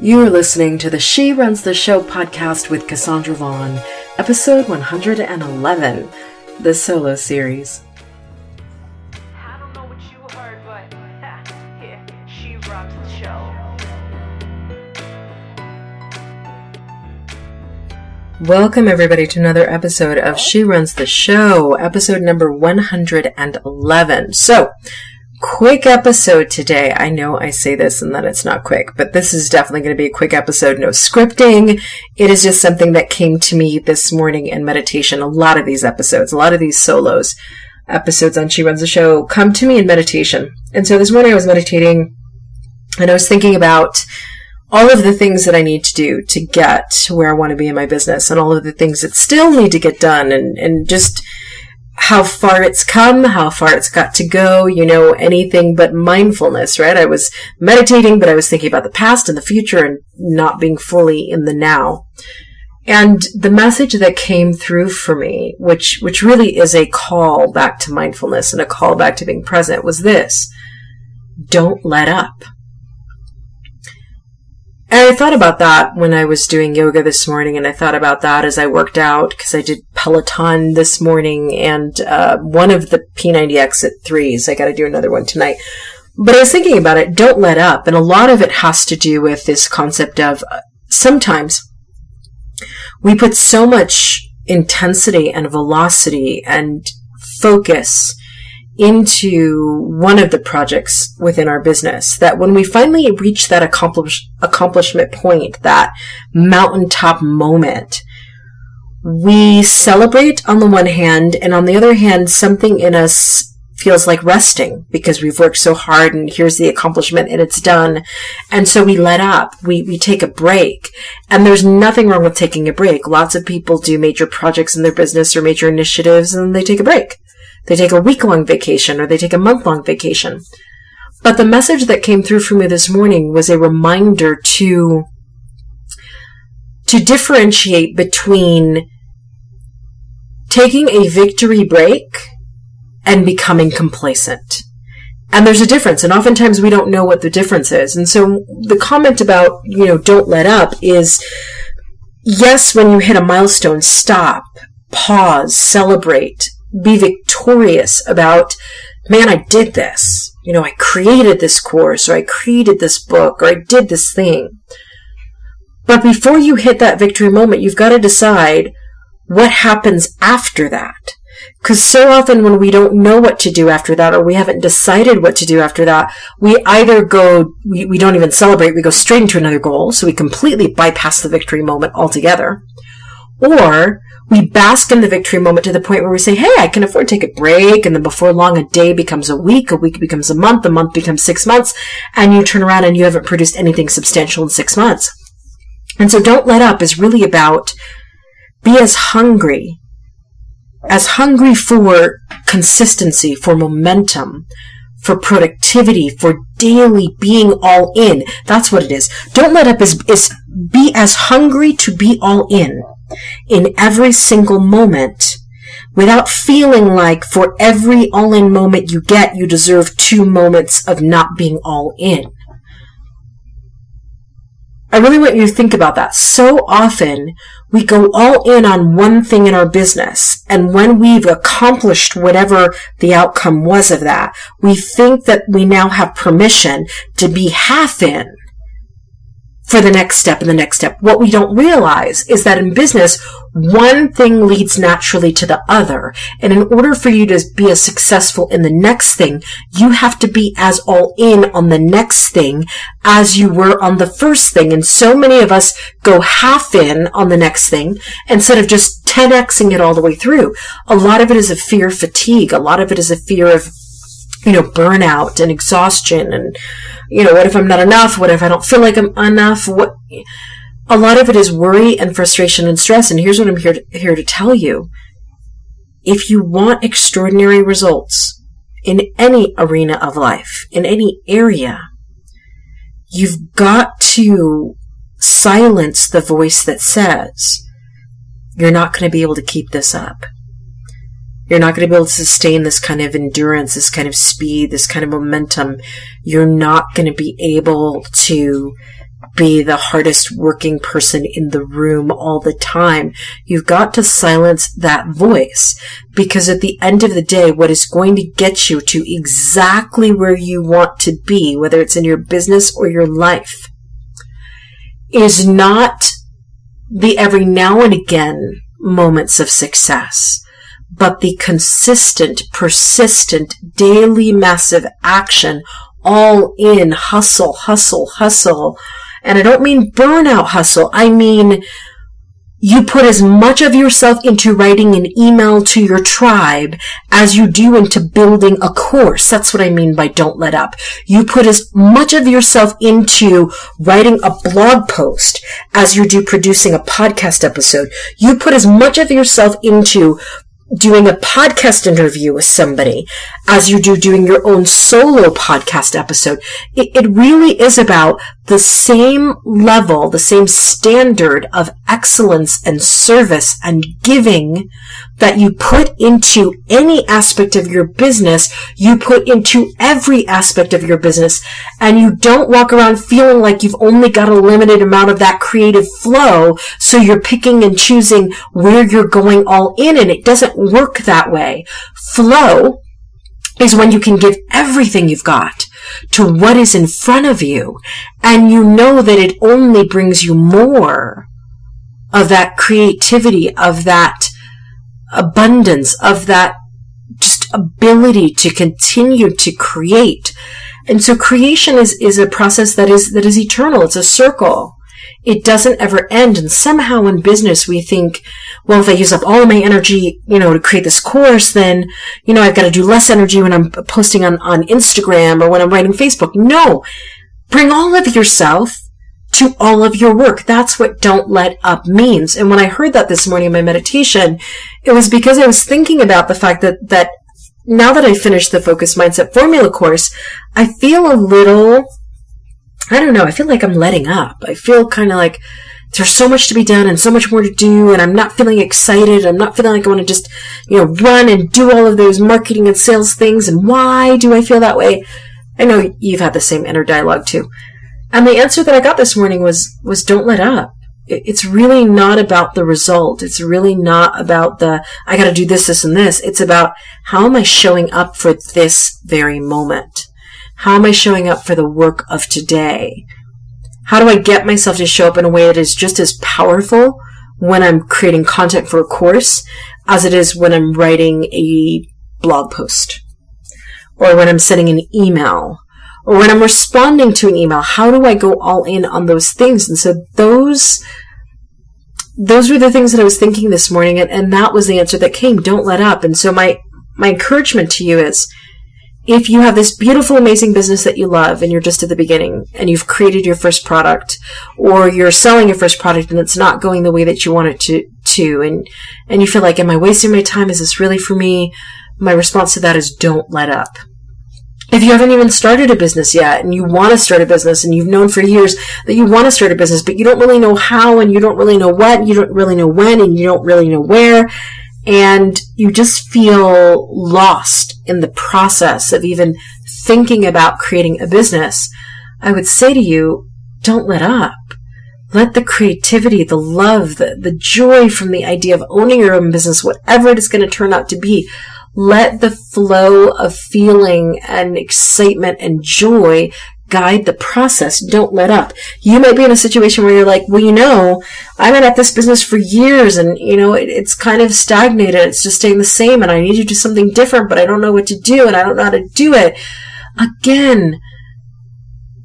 You are listening to the She Runs the Show podcast with Cassandra Vaughn, episode 111, the solo series. I don't know what you heard, but yeah, the show. Welcome, everybody, to another episode of She Runs the Show, episode number 111. So, quick episode today. I know I say this and that it's not quick, but this is definitely going to be a quick episode. No scripting. It is just something that came to me this morning in meditation. A lot of these episodes, a lot of these solos, episodes on She Runs the Show come to me in meditation. And so this morning I was meditating and I was thinking about all of the things that I need to do to get to where I want to be in my business and all of the things that still need to get done and, and just how far it's come, how far it's got to go, you know, anything but mindfulness, right? I was meditating, but I was thinking about the past and the future and not being fully in the now. And the message that came through for me, which, which really is a call back to mindfulness and a call back to being present was this. Don't let up. And I thought about that when I was doing yoga this morning, and I thought about that as I worked out because I did Peloton this morning and uh, one of the P90X at threes. I got to do another one tonight. But I was thinking about it. Don't let up, and a lot of it has to do with this concept of uh, sometimes we put so much intensity and velocity and focus into one of the projects within our business that when we finally reach that accomplish, accomplishment point, that mountaintop moment, we celebrate on the one hand, and on the other hand, something in us feels like resting because we've worked so hard and here's the accomplishment and it's done. And so we let up. We, we take a break. And there's nothing wrong with taking a break. Lots of people do major projects in their business or major initiatives and they take a break. They take a week long vacation or they take a month long vacation. But the message that came through for me this morning was a reminder to, to differentiate between taking a victory break and becoming complacent. And there's a difference, and oftentimes we don't know what the difference is. And so the comment about, you know, don't let up is, yes, when you hit a milestone, stop, pause, celebrate, be victorious about, man, I did this. You know, I created this course or I created this book or I did this thing. But before you hit that victory moment, you've got to decide what happens after that. Because so often when we don't know what to do after that, or we haven't decided what to do after that, we either go, we, we don't even celebrate, we go straight into another goal, so we completely bypass the victory moment altogether. Or we bask in the victory moment to the point where we say, hey, I can afford to take a break. And then before long, a day becomes a week, a week becomes a month, a month becomes six months, and you turn around and you haven't produced anything substantial in six months. And so don't let up is really about be as hungry, as hungry for consistency, for momentum, for productivity, for daily being all in. That's what it is. Don't let up is, is be as hungry to be all in in every single moment without feeling like for every all in moment you get, you deserve two moments of not being all in. I really want you to think about that. So often we go all in on one thing in our business. And when we've accomplished whatever the outcome was of that, we think that we now have permission to be half in for the next step and the next step. What we don't realize is that in business, one thing leads naturally to the other. And in order for you to be as successful in the next thing, you have to be as all in on the next thing as you were on the first thing. And so many of us go half in on the next thing instead of just 10xing it all the way through. A lot of it is a fear fatigue. A lot of it is a fear of you know, burnout and exhaustion and, you know, what if I'm not enough? What if I don't feel like I'm enough? What, a lot of it is worry and frustration and stress. And here's what I'm here to, here to tell you. If you want extraordinary results in any arena of life, in any area, you've got to silence the voice that says, you're not going to be able to keep this up. You're not going to be able to sustain this kind of endurance, this kind of speed, this kind of momentum. You're not going to be able to be the hardest working person in the room all the time. You've got to silence that voice because at the end of the day, what is going to get you to exactly where you want to be, whether it's in your business or your life, is not the every now and again moments of success, but the consistent, persistent, daily massive action all in hustle, hustle, hustle. And I don't mean burnout hustle. I mean, you put as much of yourself into writing an email to your tribe as you do into building a course. That's what I mean by don't let up. You put as much of yourself into writing a blog post as you do producing a podcast episode. You put as much of yourself into doing a podcast interview with somebody as you do doing your own solo podcast episode. It, it, really is about the same level, the same standard of excellence and service and giving that you put into any aspect of your business, you put into every aspect of your business. And you don't walk around feeling like you've only got a limited amount of that creative flow. So you're picking and choosing where you're going all in. And it doesn't work that way. Flow is when you can give everything you've got to what is in front of you and you know that it only brings you more of that creativity, of that abundance, of that just ability to continue to create. And so creation is, is a process that is, that is eternal. It's a circle it doesn't ever end. And somehow in business, we think, well, if I use up all of my energy, you know, to create this course, then, you know, I've got to do less energy when I'm posting on, on Instagram or when I'm writing Facebook. No. Bring all of yourself to all of your work. That's what don't let up means. And when I heard that this morning in my meditation, it was because I was thinking about the fact that, that now that I finished the focus mindset formula course, I feel a little I don't know. I feel like I'm letting up. I feel kind of like there's so much to be done and so much more to do, and I'm not feeling excited. I'm not feeling like I want to just, you know, run and do all of those marketing and sales things. And why do I feel that way? I know you've had the same inner dialogue too. And the answer that I got this morning was was don't let up. It's really not about the result. It's really not about the I got to do this, this, and this. It's about how am I showing up for this very moment. How am I showing up for the work of today? How do I get myself to show up in a way that is just as powerful when I'm creating content for a course as it is when I'm writing a blog post or when I'm sending an email or when I'm responding to an email? How do I go all in on those things? And so those those were the things that I was thinking this morning, and, and that was the answer that came. Don't let up. And so my my encouragement to you is if you have this beautiful, amazing business that you love and you're just at the beginning and you've created your first product or you're selling your first product and it's not going the way that you want it to, to and, and you feel like, am I wasting my time? Is this really for me? My response to that is don't let up. If you haven't even started a business yet and you want to start a business and you've known for years that you want to start a business, but you don't really know how and you don't really know what, you don't really know when and you don't really know where, and you just feel lost in the process of even thinking about creating a business, I would say to you, don't let up. Let the creativity, the love, the, the joy from the idea of owning your own business, whatever it is going to turn out to be, let the flow of feeling and excitement and joy guide the process. Don't let up. You might be in a situation where you're like, well, you know, I've been at this business for years and, you know, it, it's kind of stagnated. It's just staying the same and I need to do something different, but I don't know what to do and I don't know how to do it. Again,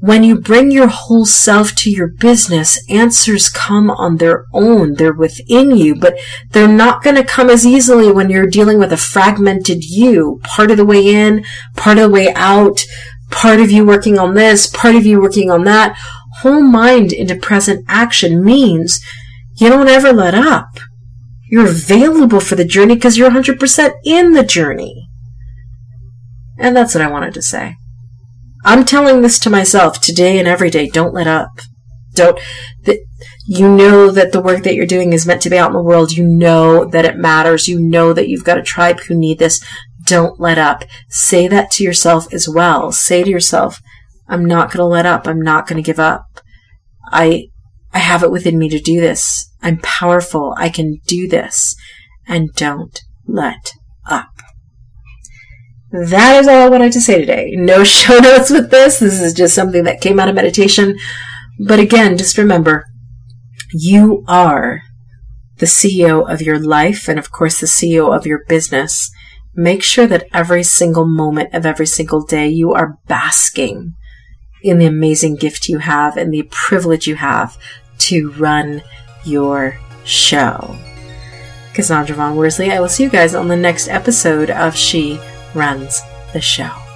when you bring your whole self to your business, answers come on their own. They're within you, but they're not going to come as easily when you're dealing with a fragmented you. Part of the way in, part of the way out, part of you working on this, part of you working on that. Whole mind into present action means you don't ever let up. You're available for the journey because you're 100% in the journey. And that's what I wanted to say. I'm telling this to myself today and every day. Don't let up. Don't, you know that the work that you're doing is meant to be out in the world. You know that it matters. You know that you've got a tribe who need this. Don't let up. Say that to yourself as well. Say to yourself, I'm not going to let up. I'm not going to give up. I, I have it within me to do this. I'm powerful. I can do this. And don't let up. That is all I wanted to say today. No show notes with this. This is just something that came out of meditation. But again, just remember, you are the CEO of your life and of course the CEO of your business. Make sure that every single moment of every single day you are basking in the amazing gift you have and the privilege you have to run your show. Cassandra Vaughn Worsley, I will see you guys on the next episode of She Runs the Show.